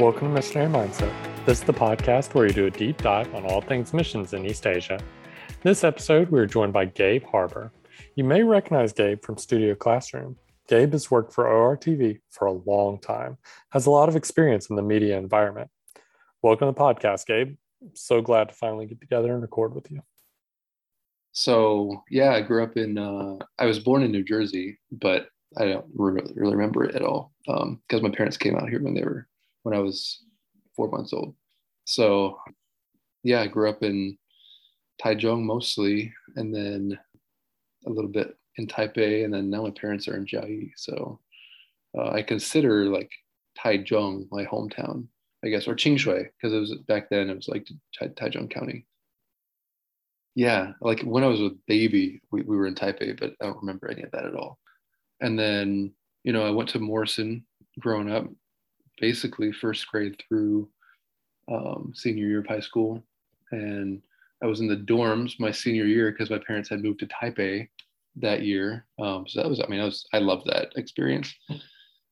Welcome to Missionary Mindset. This is the podcast where we do a deep dive on all things missions in East Asia. This episode, we are joined by Gabe Harbor. You may recognize Gabe from Studio Classroom. Gabe has worked for ORTV for a long time, has a lot of experience in the media environment. Welcome to the podcast, Gabe. So glad to finally get together and record with you. So, yeah, I grew up in, uh, I was born in New Jersey, but I don't really, really remember it at all because um, my parents came out here when they were when I was four months old. So yeah, I grew up in Taichung mostly, and then a little bit in Taipei, and then now my parents are in Jiayi. So uh, I consider like Taichung my hometown, I guess, or Qingshui because it was back then it was like Taichung County. Yeah, like when I was a baby, we, we were in Taipei, but I don't remember any of that at all. And then, you know, I went to Morrison growing up, basically first grade through um, senior year of high school. And I was in the dorms my senior year because my parents had moved to Taipei that year. Um, so that was, I mean, I was, I loved that experience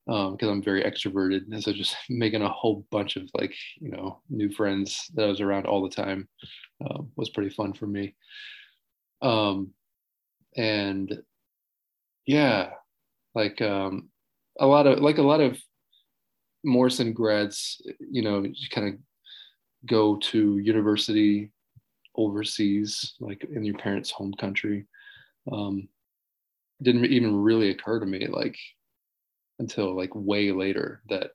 because um, I'm very extroverted. And so just making a whole bunch of like, you know, new friends that I was around all the time uh, was pretty fun for me. Um, and yeah, like um, a lot of, like a lot of Morrison grads, you know, you kind of go to university overseas, like in your parents' home country. Um, didn't even really occur to me like until like way later that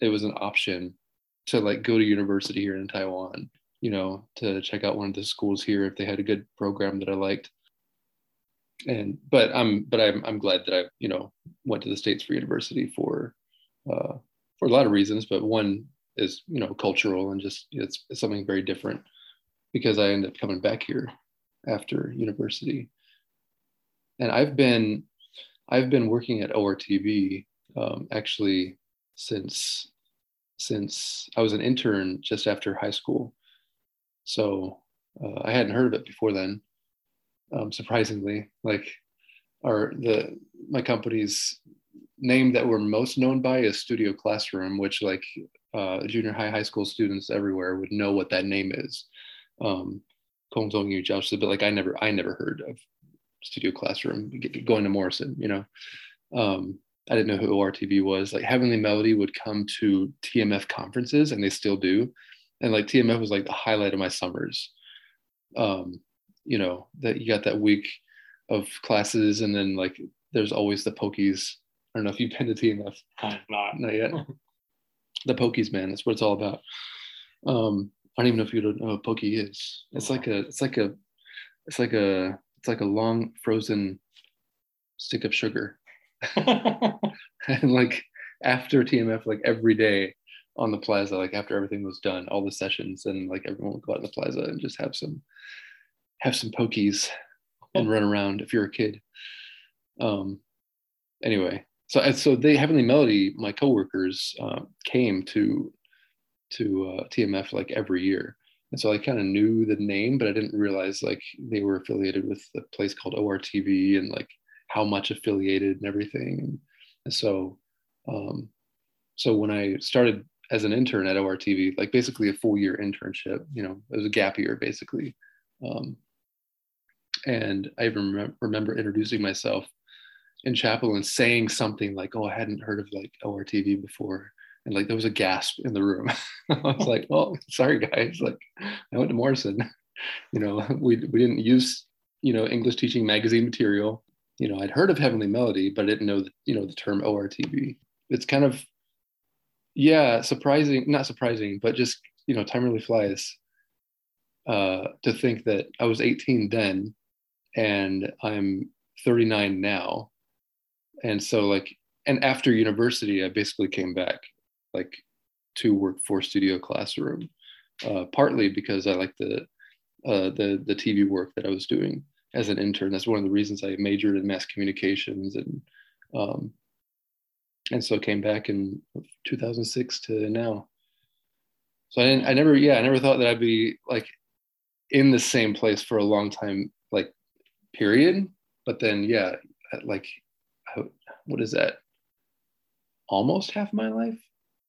it was an option to like go to university here in Taiwan, you know, to check out one of the schools here if they had a good program that I liked. And but I'm but I'm I'm glad that I you know went to the states for university for uh, for a lot of reasons, but one is you know cultural and just it's, it's something very different because I ended up coming back here after university, and I've been I've been working at ORTV um, actually since since I was an intern just after high school, so uh, I hadn't heard of it before then. Um, surprisingly, like our the my company's name that we're most known by is Studio Classroom, which like uh, junior high, high school students everywhere would know what that name is. Um, but like I never, I never heard of Studio Classroom going to Morrison. You know, um, I didn't know who ORTV was. Like Heavenly Melody would come to TMF conferences, and they still do. And like TMF was like the highlight of my summers. Um, you know that you got that week of classes, and then like there's always the pokies I don't know if you've been to TMF. Not. Not yet. the Pokies, man. That's what it's all about. Um, I don't even know if you don't know what Pokey is. It's like a, it's like a, it's like a, it's like a long frozen stick of sugar. and like after TMF, like every day on the plaza, like after everything was done, all the sessions, and like everyone would go out in the plaza and just have some, have some Pokies and run around if you're a kid. Um, anyway, so so they heavenly melody my coworkers uh, came to to uh, tmf like every year. And so i kind of knew the name but i didn't realize like they were affiliated with a place called ortv and like how much affiliated and everything. And, and so um, so when i started as an intern at ortv like basically a full year internship you know it was a gap year basically. Um, and i even remember introducing myself in chapel and saying something like, "Oh, I hadn't heard of like ORTV before," and like there was a gasp in the room. I was like, "Well, sorry guys, like I went to Morrison. you know, we we didn't use you know English teaching magazine material. You know, I'd heard of Heavenly Melody, but I didn't know the, you know the term ORTV. It's kind of yeah, surprising, not surprising, but just you know, time really flies. Uh, to think that I was 18 then, and I'm 39 now, and so like and after university i basically came back like to work for studio classroom uh, partly because i like the uh, the the tv work that i was doing as an intern. That's one of the reasons i majored in mass communications and um, and so came back in 2006 to now. So I, didn't, I never yeah i never thought that i'd be like in the same place for a long time like period. But then yeah like what is that? Almost half my life.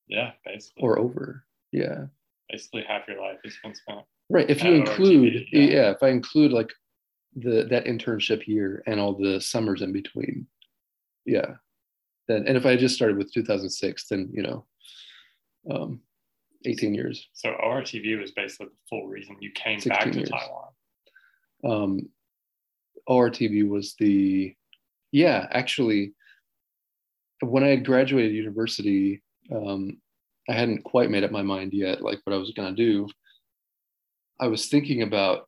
Yeah, basically. or over. Yeah. basically half your life is been spent. Right. If you include, ORTV, yeah. yeah. if I include like the that internship year and all the summers in between, yeah. Then and if I just started with 2006, then you know, um, 18 years. So ORTV was basically the full reason you came back to years. Taiwan. Um, ORTV was the, yeah, actually, when I had graduated university, um, I hadn't quite made up my mind yet, like what I was gonna do. I was thinking about.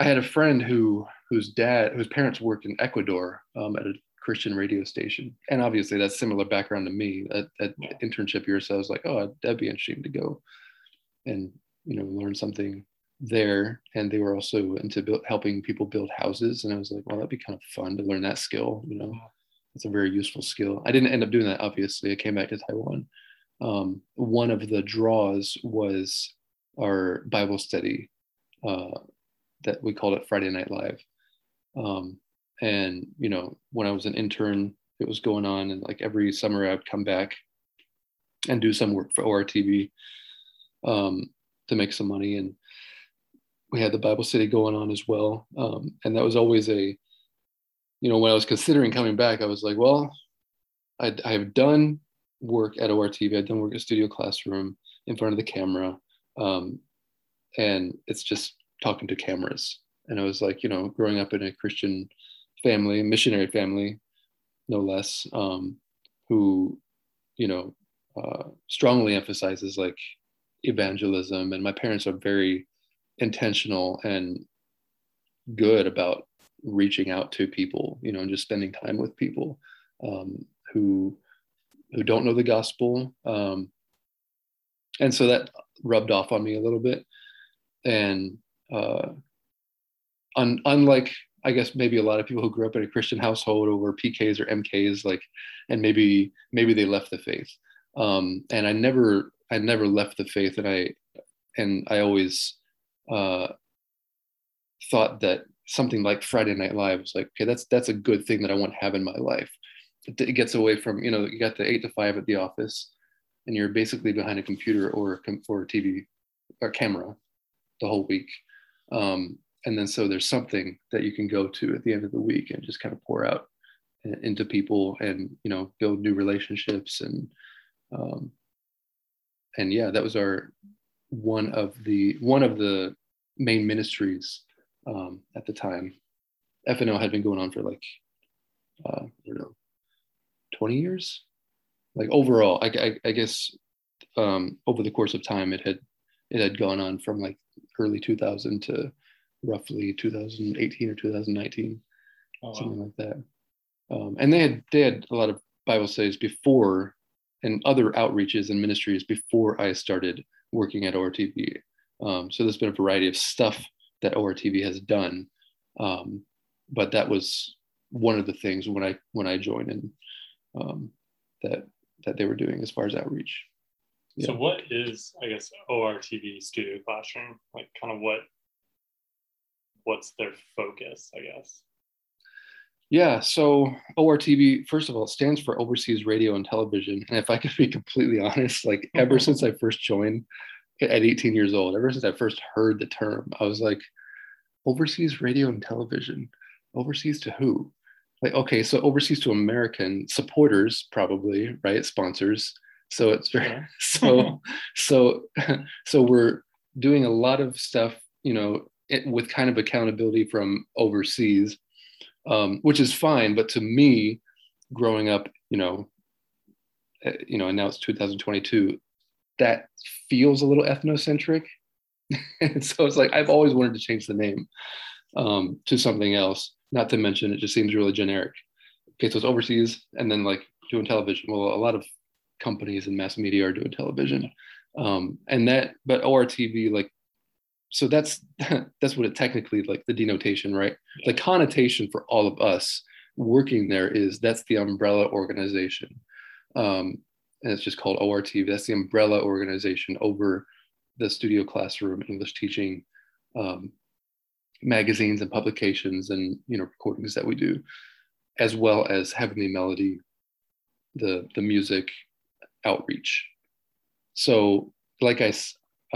I had a friend who whose dad whose parents worked in Ecuador um, at a Christian radio station, and obviously that's similar background to me. That that Yeah. internship year, so I was like, oh, that'd be interesting to go, and you know, learn something there. And they were also into build, helping people build houses, and I was like, well, that'd be kind of fun to learn that skill. You know, it's a very useful skill. I didn't end up doing that. Obviously, I came back to Taiwan. Um, one of the draws was our Bible study uh, that we called it Friday Night Live. Um, and you know, when I was an intern, it was going on, and like every summer, I would come back and do some work for ORTV um, to make some money. And we had the Bible study going on as well. Um, and that was always a, you know, when I was considering coming back, I was like, well, I, I have done work at ORTV. I've done work at Studio Classroom in front of the camera. Um, and it's just talking to cameras. And I was like, you know, growing up in a Christian family, missionary family, no less, um, who, you know, uh, strongly emphasizes like evangelism. And my parents are very intentional and good about reaching out to people, you know, and just spending time with people um, who who don't know the gospel. Um, and so that rubbed off on me a little bit. And uh, un- unlike, I guess, maybe a lot of people who grew up in a Christian household or were PKs or MKs, like, and maybe maybe they left the faith. Um, and I never, I never left the faith, and I, and I always uh, thought that something like Friday Night Live was like, okay, that's that's a good thing that I want to have in my life. It, it gets away from, you know, you got the eight to five at the office, and you're basically behind a computer or or a TV or camera the whole week. Um, and then so there's something that you can go to at the end of the week and just kind of pour out into people and you know build new relationships and um, and yeah that was our one of the one of the main ministries um, at the time fno had been going on for like uh, i don't know 20 years like overall i, I, I guess um, over the course of time it had it had gone on from like early 2000 to roughly 2018 or 2019 Oh, wow. something like that. Um, and they had they had a lot of Bible studies before and other outreaches and ministries before I started working at ORTV. Um, so there's been a variety of stuff that ORTV has done, um, but that was one of the things when I when I joined and um, that that they were doing as far as outreach. So what is, I guess, ORTV Studio Classroom? Like, kind of what, what's their focus? I guess. Yeah, so ORTV, first of all, stands for Overseas Radio and Television. And if I could be completely honest, like ever since I first joined at 18 years old, ever since I first heard the term, I was like, overseas radio and television, overseas to who? Like, okay, so overseas to American supporters, probably, right? Sponsors. So it's very, Yeah. so, so, so we're doing a lot of stuff, you know, it, with kind of accountability from overseas um, which is fine. But to me, growing up, you know, uh, you know, and now it's 2022, that feels a little ethnocentric. and so it's like I've always wanted to change the name um, to something else. Not to mention, it just seems really generic. Okay, so it's overseas, and then like doing television. Well, a lot of companies and mass media are doing television, um, and that. But ORTV, like, so that's that's what it technically like the denotation, right? the connotation for all of us working there is that's the umbrella organization. Um, and it's just called ORTV. That's the umbrella organization over the studio classroom English teaching um, magazines and publications and you know recordings that we do, as well as Heavenly Melody, the the music outreach. so like I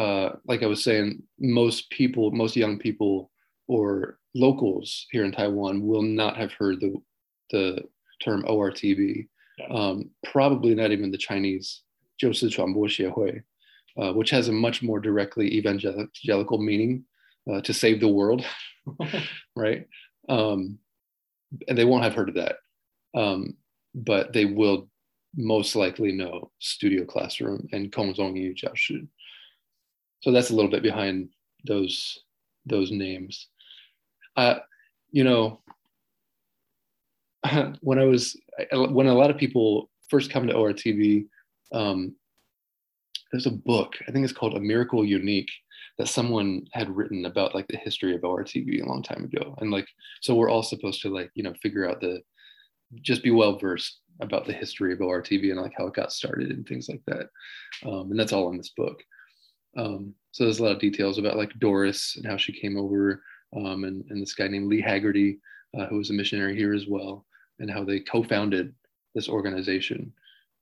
uh, like I was saying, most people, most young people or locals here in Taiwan will not have heard the the term ORTV um, probably not even the Chinese uh, which has a much more directly evangelical meaning uh, to save the world, right? Um, and they won't have heard of that, um, but they will most likely know Studio Classroom and Kongzhong Yu Jiaoshi. So that's a little bit behind those those names. Uh, you know, when I was when a lot of people first come to ORTV, um, there's a book I think it's called A Miracle Unique that someone had written about like the history of ORTV a long time ago, and like so we're all supposed to like you know figure out the just be well versed about the history of ORTV and like how it got started and things like that, um, and that's all in this book. Um, so there's a lot of details about like Doris and how she came over, um, and, and this guy named Lee Haggerty, uh, who was a missionary here as well, and how they co-founded this organization.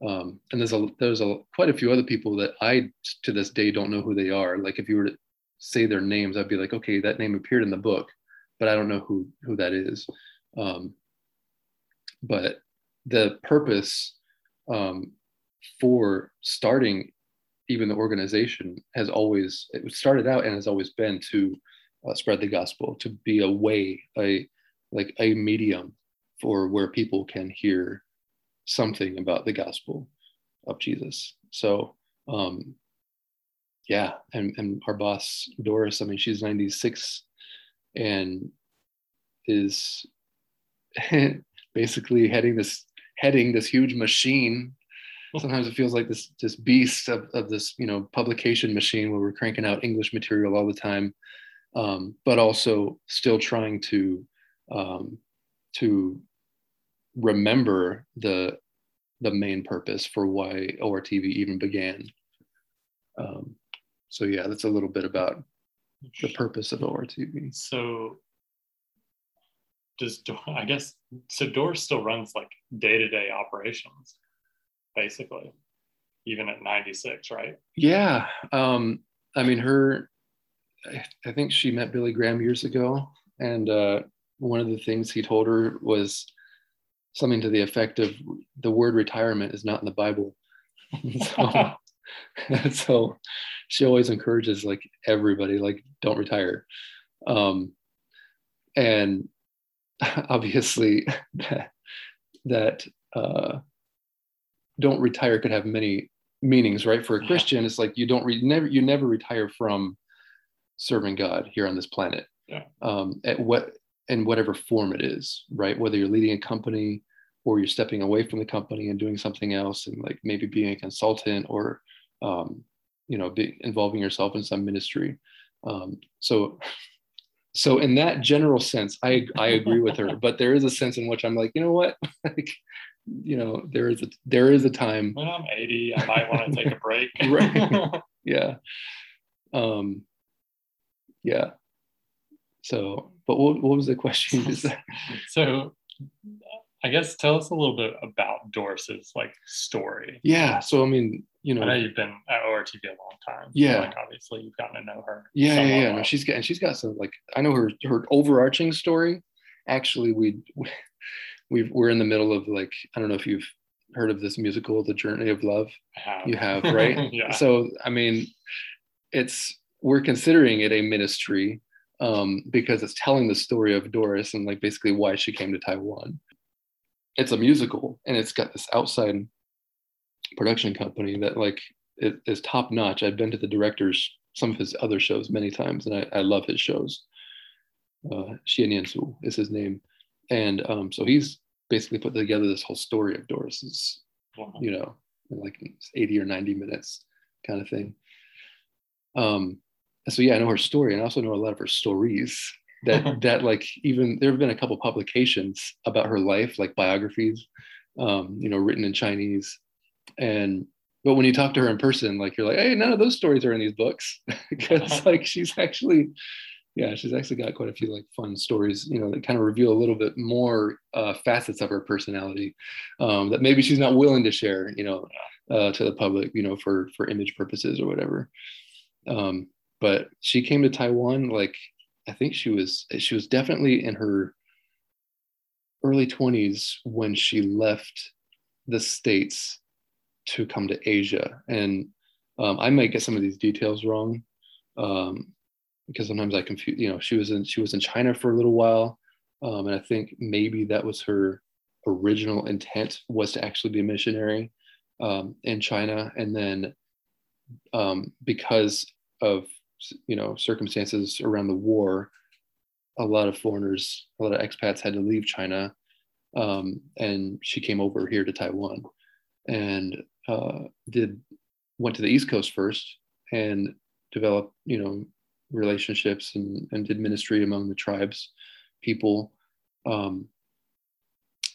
Um, and there's a there's a quite a few other people that I to this day don't know who they are. Like if you were to say their names, I'd be like, okay, that name appeared in the book, but I don't know who who that is. Um, but the purpose um, for starting even the organization has always it started out and has always been to uh, spread the gospel to be a way a like a medium for where people can hear something about the gospel of jesus. So um yeah and and our boss doris i mean she's 96 and is basically heading this heading this huge machine. Sometimes it feels like this this beast of, of this you know publication machine where we're cranking out english material all the time um, but also still trying to um, to remember the the main purpose for why ORTV even began. Um, so yeah, that's a little bit about the purpose of ORTV. So does I guess so Doris still runs like day-to-day operations basically even at 96 right yeah um i mean her i think she met billy graham years ago and uh one of the things he told her was something to the effect of the word retirement is not in the bible so, so she always encourages like everybody like don't retire um and obviously that that uh don't retire could have many meanings, right? For a Christian, it's like you don't re- never you never retire from serving God here on this planet. Yeah. Um, at what in whatever form it is, right? Whether you're leading a company or you're stepping away from the company and doing something else, and like maybe being a consultant or um, you know, be, involving yourself in some ministry. Um, so, so in that general sense, I I agree with her. But there is a sense in which I'm like, you know what, like you know there is a there is a time when i'm 80 i might want to take a break right yeah um yeah so but what, what was the question so i guess tell us a little bit about doris's like story yeah so i mean you know i know you've been at ortv a long time yeah so like obviously you've gotten to know her yeah yeah, yeah. No, she's got and she's got some like i know her her overarching story actually we we we're in the middle of like I don't know if you've heard of this musical, The Journey of Love. Have. You have, right? yeah. So I mean, it's we're considering it a ministry um, because it's telling the story of Doris and like basically why she came to Taiwan. It's a musical and it's got this outside production company that like it is top notch. I've been to the director's some of his other shows many times and I, I love his shows. Uh, Xian Su is his name and um, so he's basically put together this whole story of Doris's, wow. you know, like 80 or 90 minutes kind of thing. Um, so yeah, I know her story, and I also know a lot of her stories. That that like even there have been a couple publications about her life, like biographies, um, you know, written in Chinese, and but when you talk to her in person, like you're like, hey, none of those stories are in these books because like she's actually yeah, she's actually got quite a few like fun stories, you know, that kind of reveal a little bit more uh, facets of her personality um, that maybe she's not willing to share, you know, uh, to the public, you know, for for image purposes or whatever. Um, but she came to Taiwan like I think she was she was definitely in her early 20s when she left the states to come to Asia. And um, I might get some of these details wrong um, because sometimes I confuse. You know, she was in she was in China for a little while, um, and I think maybe that was her original intent was to actually be a missionary um, in China, and then um, because of you know circumstances around the war, a lot of foreigners, a lot of expats had to leave China, um, and she came over here to Taiwan, and uh, did went to the East Coast first and developed you know relationships and, and did ministry among the tribes people um,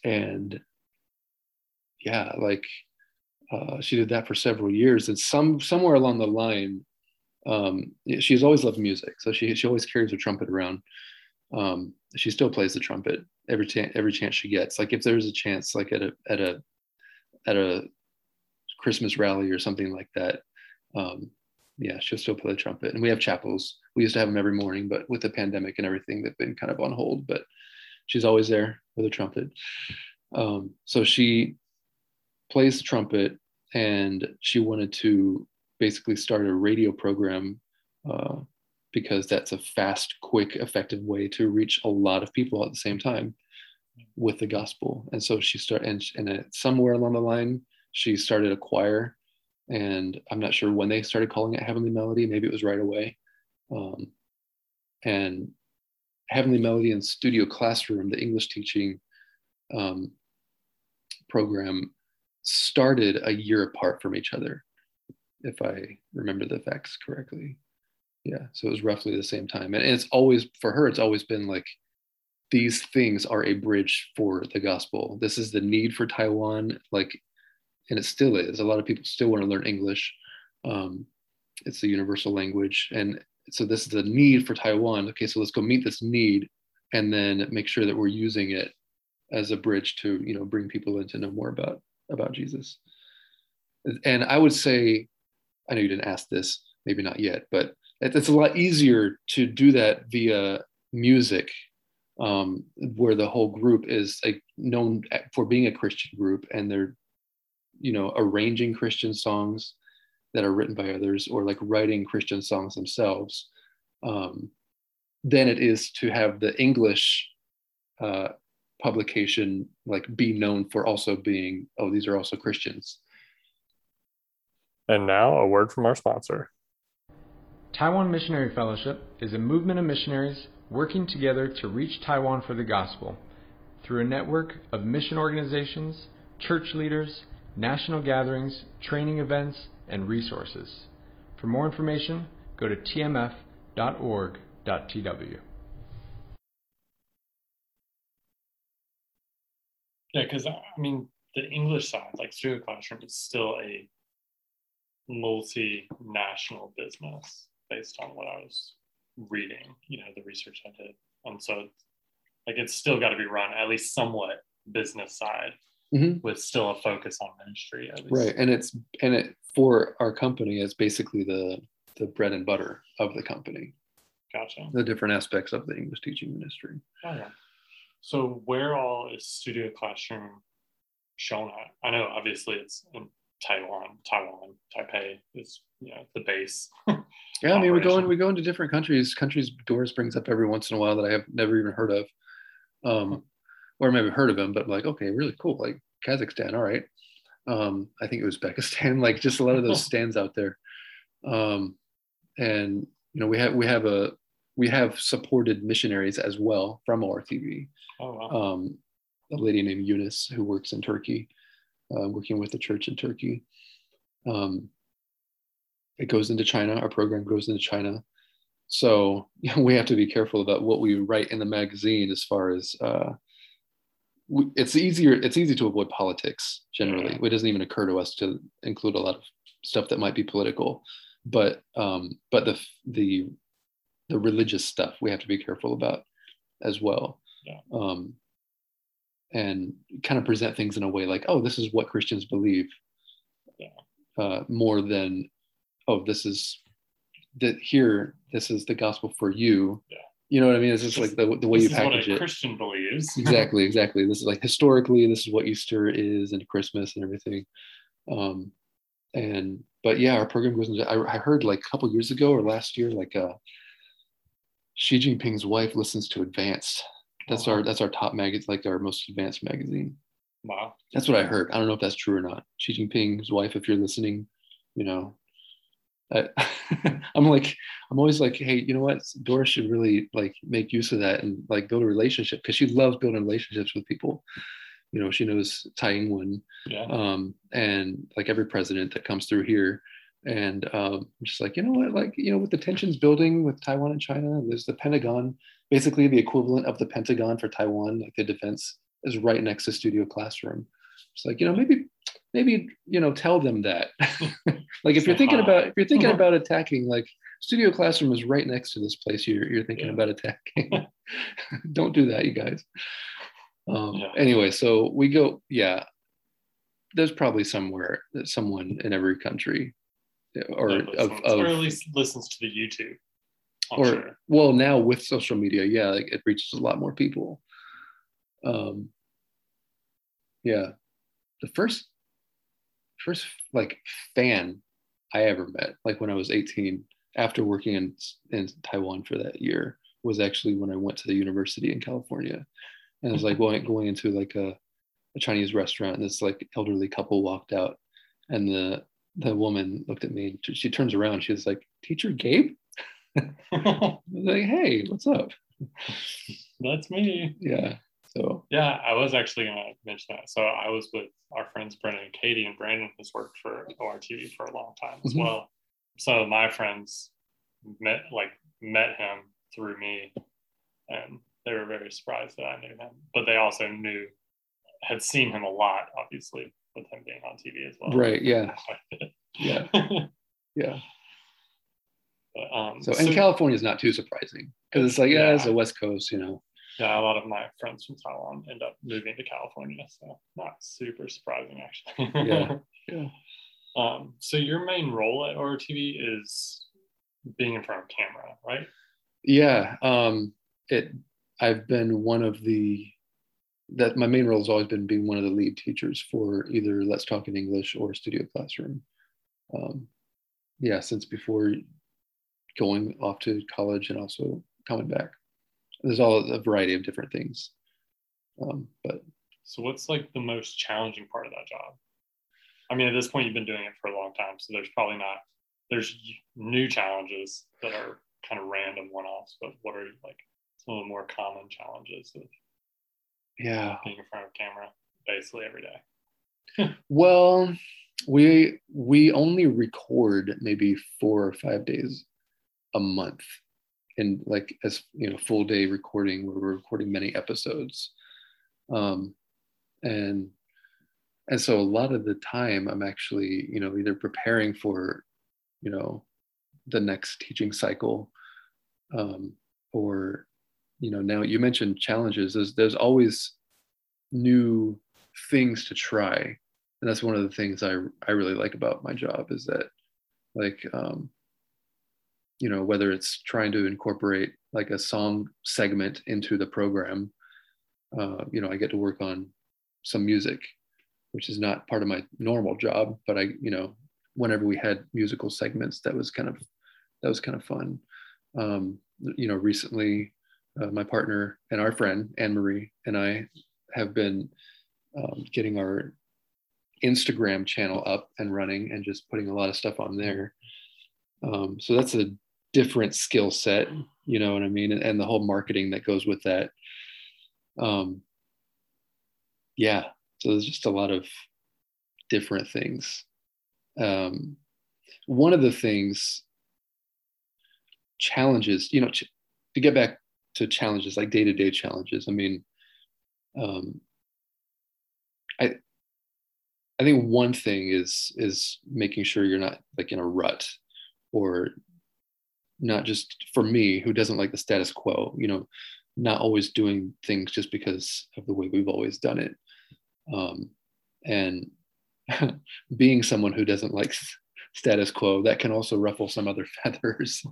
and yeah like uh, she did that for several years and some somewhere along the line um, she's always loved music so she, she always carries her trumpet around. Um, she still plays the trumpet every chance every chance she gets. Like if there's a chance like at a at a at a christmas rally or something like that um, yeah she'll still play the trumpet. And we have chapels. We used to have them every morning but with the pandemic and everything they've been kind of on hold but she's always there with a trumpet. Um, so she plays the trumpet and she wanted to basically start a radio program uh, because that's a fast, quick, effective way to reach a lot of people at the same time with the gospel. And so she started, and, and somewhere along the line, she started a choir. And I'm not sure when they started calling it Heavenly Melody. Maybe it was right away. Um, and Heavenly Melody and Studio Classroom, the English teaching um, program, started a year apart from each other, if I remember the facts correctly. Yeah so it was roughly the same time. And it's always for her it's always been like these things are a bridge for the gospel. This is the need for taiwan like and it still is. A lot of people still want to learn english. Um, it's the universal language. And so this is the need for taiwan. Okay so let's go meet this need and then make sure that we're using it as a bridge to you know bring people in to know more about about jesus. And i would say i know you didn't ask this maybe not yet but it's a lot easier to do that via music um, where the whole group is known for being a christian group and they're you know arranging christian songs that are written by others or like writing christian songs themselves. Um, than it is to have the english uh, publication like be known for also being oh these are also christians and now a word from our sponsor Taiwan Missionary Fellowship is a movement of missionaries working together to reach Taiwan for the gospel through a network of mission organizations, church leaders, national gatherings, training events, and resources. For more information, go to tmf.org.tw. Yeah, because I mean, the English side, like Studio Classroom, is still a multinational business based on what I was reading, you know, the research I did. And so, like, it's still got to be run at least somewhat business side mm-hmm. with still a focus on ministry. Right. And it's, and it, for our company, is basically the, the bread and butter of the company. Gotcha. The different aspects of the English teaching ministry. Oh, yeah. So, where all is Studio Classroom shown at? I know obviously it's in Taiwan, Taiwan, Taipei is you know the base. yeah, I mean we go in we go into different countries. Countries Doris brings up every once in a while that I have never even heard of, um, or maybe heard of them, but like okay, really cool, like Kazakhstan, all right. Um, I think it was Uzbekistan, like just a lot of those stands out there. Um, and you know we have we have a we have supported missionaries as well from ORTV. Oh, wow. um, a lady named Eunice who works in Turkey uh, working with the church in Turkey. Um, it goes into China. Our program goes into China. So we have to be careful about what we write in the magazine as far as uh, we, it's easier. It's easy to avoid politics generally. It doesn't even occur to us to include a lot of stuff that might be political, but um, but the the the religious stuff we have to be careful about as well. Yeah. Um, and kind of present things in a way like, oh, this is what Christians believe. Yeah. uh, more than oh this is that here this is the gospel for you Yeah. you know what i mean it's just like the, the way this you is what package a it Christian believes. exactly exactly this is like historically this is what easter is and christmas and everything um and but yeah our program goes into i, I heard like a couple years ago or last year like uh xi jinping's wife listens to advanced that's Wow. our that's our top magazine like our most advanced magazine. Wow. that's what i heard. I don't know if that's true or not. Xi jinping's wife if you're listening you know. I, i'm like i'm always like hey you know what? Doris should really like make use of that and like build a relationship because she loves building relationships with people. You know she knows Tsai Ing-wen, Yeah. um, and like every president that comes through here and um, just like you know what like you know with the tensions building with taiwan and china there's the pentagon basically the equivalent of the pentagon for taiwan like the defense is right next to studio classroom it's like you know maybe maybe you know tell them that like if you're thinking about if you're thinking Uh-huh. about attacking like studio classroom is right next to this place you're, you're thinking Yeah. about attacking don't do that you guys um Yeah. anyway so we go yeah there's probably somewhere that someone in every country or that of, of or at least listens to the YouTube. I'm or sure. well now with social media yeah like it reaches a lot more people um yeah the first first like fan i ever met like when i was 18 after working in in taiwan for that year was actually when i went to the university in california and it was like going going into like a, a chinese restaurant and this like elderly couple walked out and the the woman looked at me she- turns around she was like teacher gabe like, hey, what's up? That's me. Yeah. So Yeah, I was actually going to mention that. So I was with our friends Brendan and Katie, and Brandon has worked for ORTV for a long time as Mhm. well. Some of my friends met like met him through me, and they were very surprised that I knew him. But they also knew had seen him a lot, obviously, with him being on TV as well. right, yeah, yeah, yeah. but, um, So and California is not too surprising because it's like yeah, it's Yeah. the West Coast, you know. yeah, a lot of my friends from Taiwan end up moving to California, so not super surprising actually. Yeah, yeah. Um, so your main role at ORTV is being in front of camera, right? Yeah. Um, it. I've been one of the that my main role has always been being one of the lead teachers for either Let's Talk in English or Studio Classroom. Um, yeah, since before going off to college and also coming back. There's all a variety of different things. Um, but So what's like the most challenging part of that job? I mean, at this point, you've been doing it for a long time, so there's probably not there's new challenges that are kind of random one-offs. But what are like some of the more common challenges of yeah, being in front of camera basically every day? Well, we we only record maybe four or five days a month, and like as you know, full day recording. where We're recording many episodes, um, and and so a lot of the time I'm actually you know either preparing for you know the next teaching cycle, um, or you know now you mentioned challenges. There's there's always new things to try and that's one of the things I I really like about my job is that like um, you know whether it's trying to incorporate like a song segment into the program, uh, you know I get to work on some music, which is not part of my normal job, but I you know whenever we had musical segments that was kind of that was kind of fun. Um, you know recently uh, my partner and our friend Anne Marie and I have been um, getting our Instagram channel up and running and just putting a lot of stuff on there. Um, so that's a different skill set, you know what I mean? And, and the whole marketing that goes with that. Um, yeah, so there's just a lot of different things. Um, one of the things, challenges, you know, ch- to get back to challenges like day to day challenges, I mean, um, I I think one thing is is making sure you're not like in a rut or not just for me who doesn't like the status quo, you know, not always doing things just because of the way we've always done it. Um, and being someone who doesn't like status quo, that can also ruffle some other feathers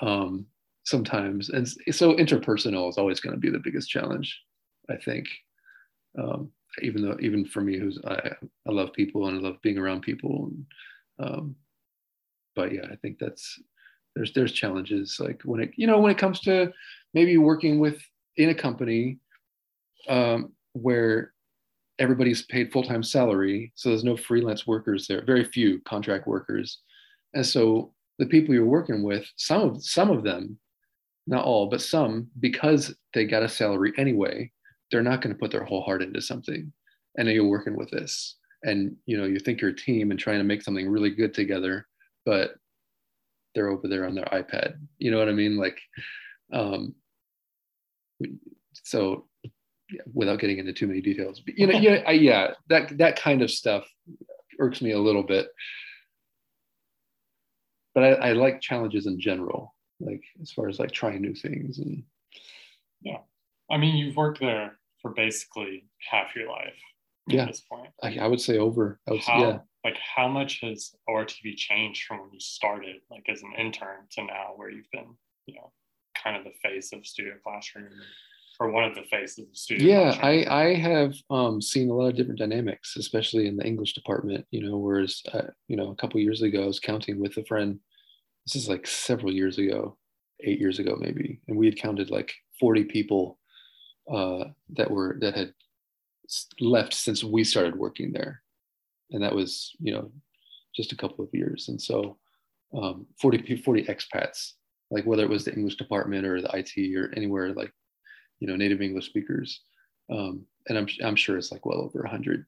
um, sometimes. And so interpersonal is always going to be the biggest challenge, I think. Um, even though, even for me, who's I, I love people and I love being around people. And, um, but yeah, I think that's there's there's challenges like when it you know when it comes to maybe working with in a company um, where everybody's paid full-time salary so there's no freelance workers there very few contract workers and so the people you're working with some of some of them not all but some because they got a salary anyway they're not going to put their whole heart into something. And you're working with this. And you know you think you're a team and trying to make something really good together but they're over there on their ipad. You know what i mean? Like um so yeah, without getting into too many details but, you know yeah I, yeah that that kind of stuff irks me a little bit. But I, I like challenges in general like as far as like trying new things and yeah i mean you've worked there for basically half your life yeah. at this point I, I would say over I would say, yeah like how much has ORTV changed from when you started like as an intern to now where you've been you know kind of the face of studio classroom or one of the faces of studio yeah classroom? i i have um, seen a lot of different dynamics especially in the english department you know whereas uh, you know a couple years ago i was counting with a friend this is like several years ago eight years ago maybe and we had counted like 40 people uh, that were that had left since we started working there. And that was you know just a couple of years. And so um, 40 40 expats like whether it was the english department or the it or anywhere like you know native english speakers um, and I'm, I'm sure it's like well over 100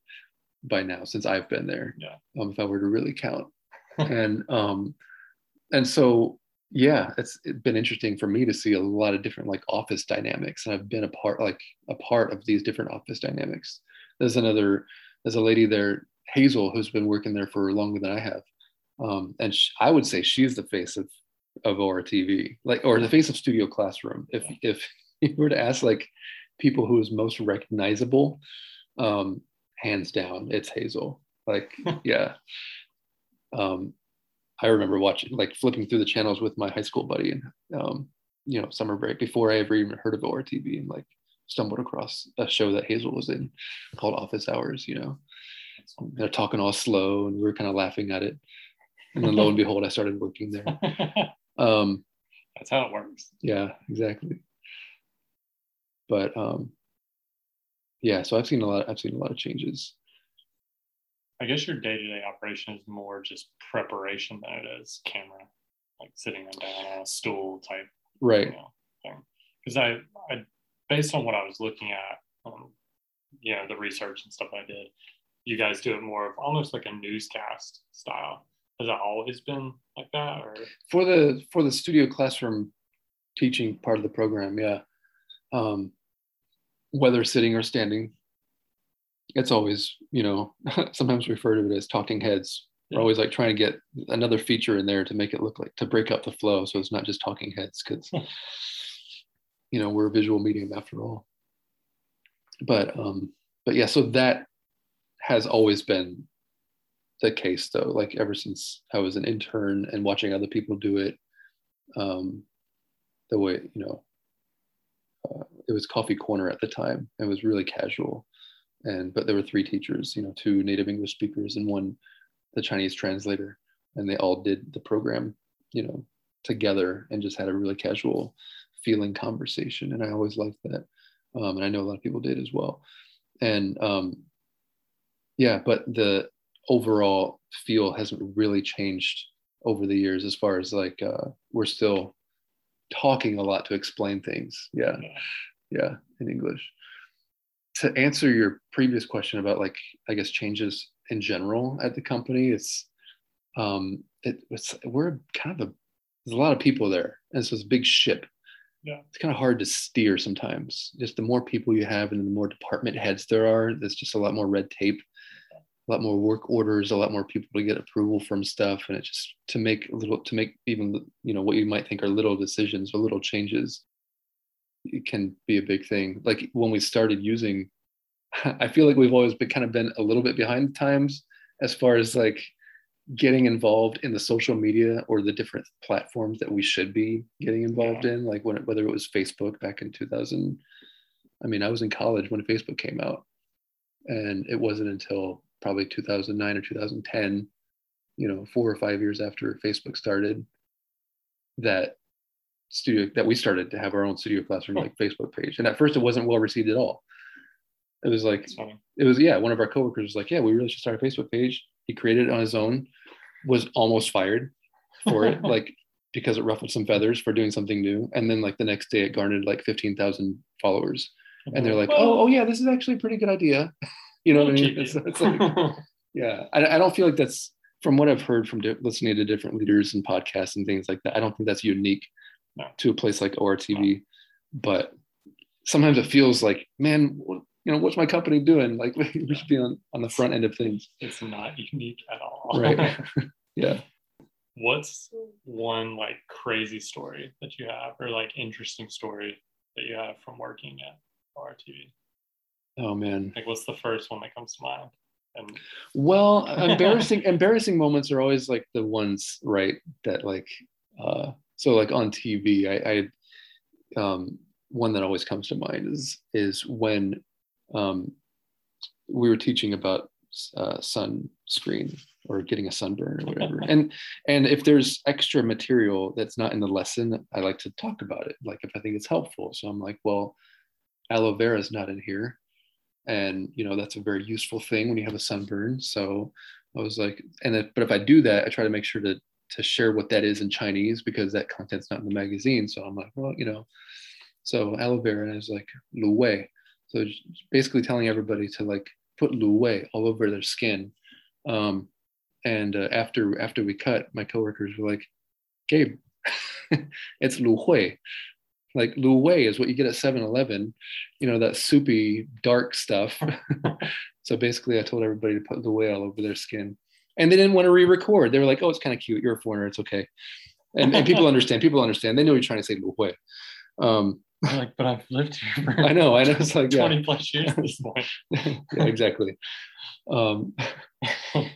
by now since i've been there Yeah. um, if i were to really count. And um, and so yeah it's been interesting for me to see a lot of different like office dynamics and i've been a part like a part of these different office dynamics. There's another there's a lady there hazel who's been working there for longer than i have. Um, and sh- i would say she's the face of of ortv like or the face of studio classroom. If if you were to ask like people who is most recognizable um hands down it's hazel. Like yeah. Um I remember watching, like flipping through the channels with my high school buddy and, um, you know, summer break before I ever even heard of ORTV and like stumbled across a show that Hazel was in called Office Hours, you know. They're talking all slow and we were kind of laughing at it. And then lo and behold, I started working there. Um, that's how it works yeah, exactly. But um, yeah, so I've seen a lot, I've seen a lot of changes. I guess your day to day operation is more just preparation than it is camera, like sitting down on a stool type Right. you know, thing. Because I, I, based on what I was looking at, um, you know, the research and stuff I did, you guys do it more of almost like a newscast style. Has that always been like that, or for the for the studio classroom teaching part of the program yeah um, whether sitting or standing it's always you know sometimes we refer to it as talking heads. We're always like trying to get another feature in there to make it look like to break up the flow so it's not just talking heads because you know we're a visual medium after all. But um but yeah so that has always been the case though like ever since i was an intern and watching other people do it um the way you know uh, it was coffee corner at the time. It was really casual and but there were three teachers you know two native english speakers and one the chinese translator and they all did the program you know together and just had a really casual feeling conversation. And i always liked that um, and i know a lot of people did as well. And um, yeah but the overall feel hasn't really changed over the years as far as like uh, we're still talking a lot to explain things. Yeah. Yeah. In english to answer your previous question about like i guess changes in general at the company it's um it, it's we're kind of a there's a lot of people there and so it's a big ship Yeah. it's kind of hard to steer sometimes just the more people you have and the more department heads there are there's just a lot more red tape a lot more work orders a lot more people to get approval from stuff and it just to make a little to make even you know what you might think are little decisions or little changes it can be a big thing. Like when we started using i feel like we've always been kind of been a little bit behind the times as far as like getting involved in the social media or the different platforms that we should be getting involved in, like when, whether it was Facebook back in 2000. I mean, I was in college when Facebook came out, and it wasn't until probably 2009 or 2010, you know, four or five years after Facebook started, that studio that we started to have our own studio classroom hmm. like Facebook page. And at first, it wasn't well received at all. It was like it was yeah. One of our coworkers was like, "Yeah, we really should start a Facebook page." He created it on his own, was almost fired for it, like because it ruffled some feathers for doing something new. And then like the next day, it garnered like fifteen thousand followers, and they're like, "Oh, oh yeah, this is actually a pretty good idea." you know what I mean? It's, it's like, yeah, I, I don't feel like that's from what I've heard from di- listening to different leaders and podcasts and things like that. I don't think that's unique. To a place like ORTV, but sometimes it feels like, man, what, you know, what's my company doing? Like we should be on, on the front end of things. it's not unique at all. Right. Yeah. What's one like crazy story that you have, or like interesting story that you have from working at ORTV? Oh man. Like, what's the first one that comes to mind? And Well, embarrassing embarrassing moments are always like the ones, right? That like uh so like on TV, I, I um one that always comes to mind is is when um we were teaching about uh, sunscreen or getting a sunburn or whatever. and and if there's extra material that's not in the lesson, I like to talk about it. Like if I think it's helpful. So I'm like, well, aloe vera is not in here and you know that's a very useful thing when you have a sunburn so i was like and then, but if i do that i try to make sure to to share what that is in chinese because that content's not in the magazine. So i'm like well you know. So aloe vera is like lu wei. So basically telling everybody to like put lu wei all over their skin. Um and uh, after after we cut my coworkers were like gabe it's lu hui like lu wei is what you get at 7-eleven you know that soupy dark stuff. So basically i told everybody to put the whey all over their skin and they didn't want to re-record. They were like oh it's kind of cute. You're a foreigner. It's okay. And, and people understand. People understand. They know you're trying to say lu hui um, I'm like, but I've lived here for i know. I know. It's like yeah, 20 plus years at this point. yeah exactly. Um,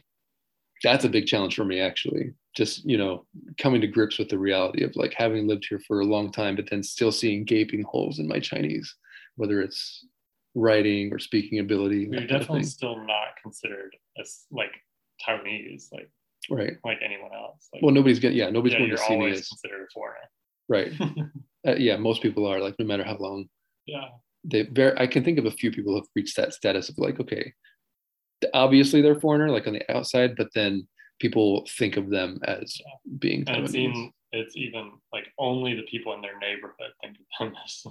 that's a big challenge for me actually. Just you know coming to grips with the reality of like having lived here for a long time but then still seeing gaping holes in my chinese whether it's writing or speaking ability You're that kind of definitely still not considered as like Taiwanese, like right like anyone else. Like, well nobody's getting yeah nobody's yeah, going to see me as considered a foreigner. right uh, yeah most people are like no matter how long yeah, they very i can think of a few people who have reached that status of like okay obviously they're foreigner like on the outside but then people think of them as being and it's Taiwanese. even it's even like only the people in their neighborhood think of them as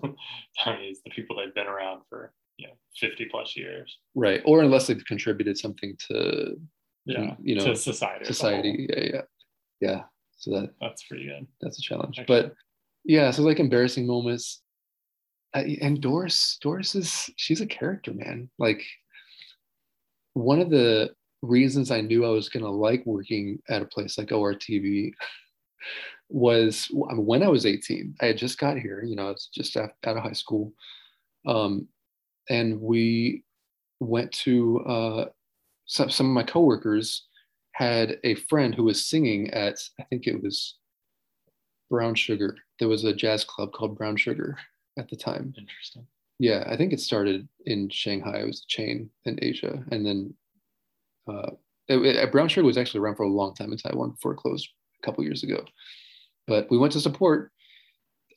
Chinese, the people they've been around for you know 50 plus years. right or unless they've contributed something to Yeah, you know to society. society yeah yeah yeah so that. That's pretty good. that's a challenge Actually. but yeah so like embarrassing moments I, and doris doris is she's a character man like one of the reasons i knew i was going to like working at a place like ortv was when i was 18 i had just got here you know it's just out out of high school um, and we went to uh, some, some of my coworkers had a friend who was singing at i think it was brown sugar. There was a jazz club called brown sugar at the time. Interesting. yeah i think it started in shanghai. It was a chain in asia. And then uh, it, it- brown sugar was actually around for a long time in taiwan before it closed a couple years ago. But we went to support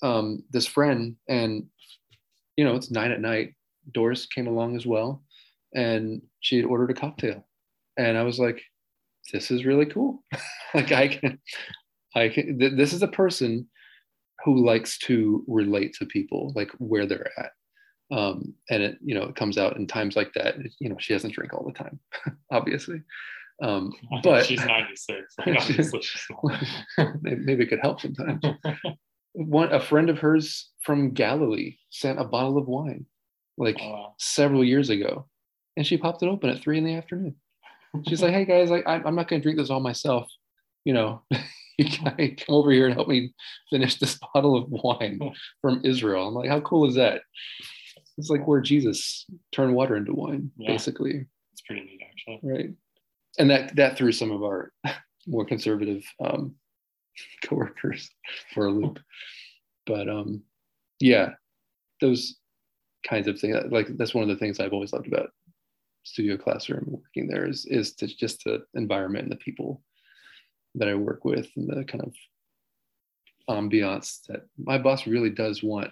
um, this friend and you know it's nine at night. Doris came along as well and she had ordered a cocktail. And i was like this is really cool. Like i can i can th- this is a person who likes to relate to people like where they're at. Um, and it you know it comes out in times like that. You know she doesn't drink all the time obviously. Um, but she's 96. Like, obviously she's maybe maybe it could help sometimes. One a friend of hers from galilee sent a bottle of wine like Oh, wow. several years ago and she popped it open at three in the afternoon she's like hey guys I, i'm not going to drink this all myself you know you gotta come over here and help me finish this bottle of wine from israel i'm like how cool is that it's like where jesus turned water into wine Yeah. basically It's pretty neat, actually. right and that that threw some of our more conservative um, coworkers for a loop. But um, yeah, those kinds of things. Like that's one of the things I've always loved about studio classroom working there is is to just the environment and the people that I work with and the kind of ambiance that my boss really does want.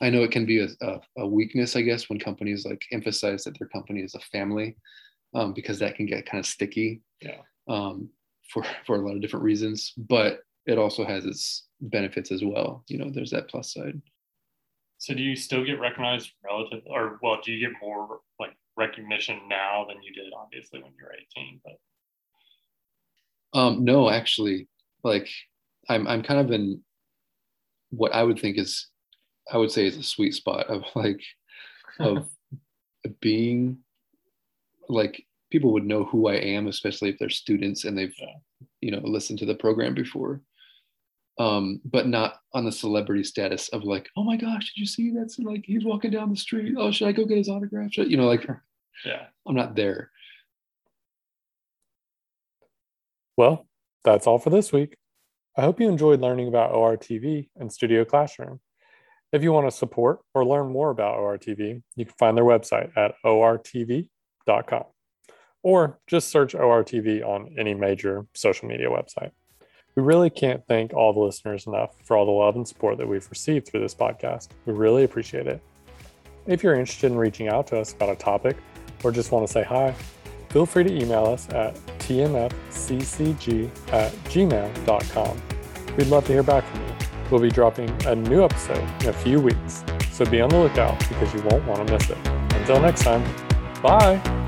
I know it can be a, a, a weakness, I guess, when companies like emphasize that their company is a family, um, because that can get kind of sticky. Yeah. Um, for for a lot of different reasons, but it also has its benefits as well. You know, there's that plus side. So do you still get recognized relative or well, do you get more like recognition now than you did obviously when you were 18? But um no, actually, like I'm I'm kind of in what I would think is I would say is a sweet spot of like of being like people would know who I am, especially if they're students and they've Yeah. you know listened to the program before um, but not on the celebrity status of like, oh my gosh, did you see that's like he's walking down the street? Oh, should I go get his autograph? Should, you know, like yeah. I'm not there. Well, that's all for this week. I hope you enjoyed learning about ORTV and Studio Classroom. If you want to support or learn more about ORTV, you can find their website at ortv.com or just search ORTV on any major social media website. We really can't thank all the listeners enough for all the love and support that we've received through this podcast. We really appreciate it. If you're interested in reaching out to us about a topic or just want to say hi, feel free to email us at tmfccg at gmail.com. We'd love to hear back from you. We'll be dropping a new episode in a few weeks, so be on the lookout because you won't want to miss it. Until next time, bye.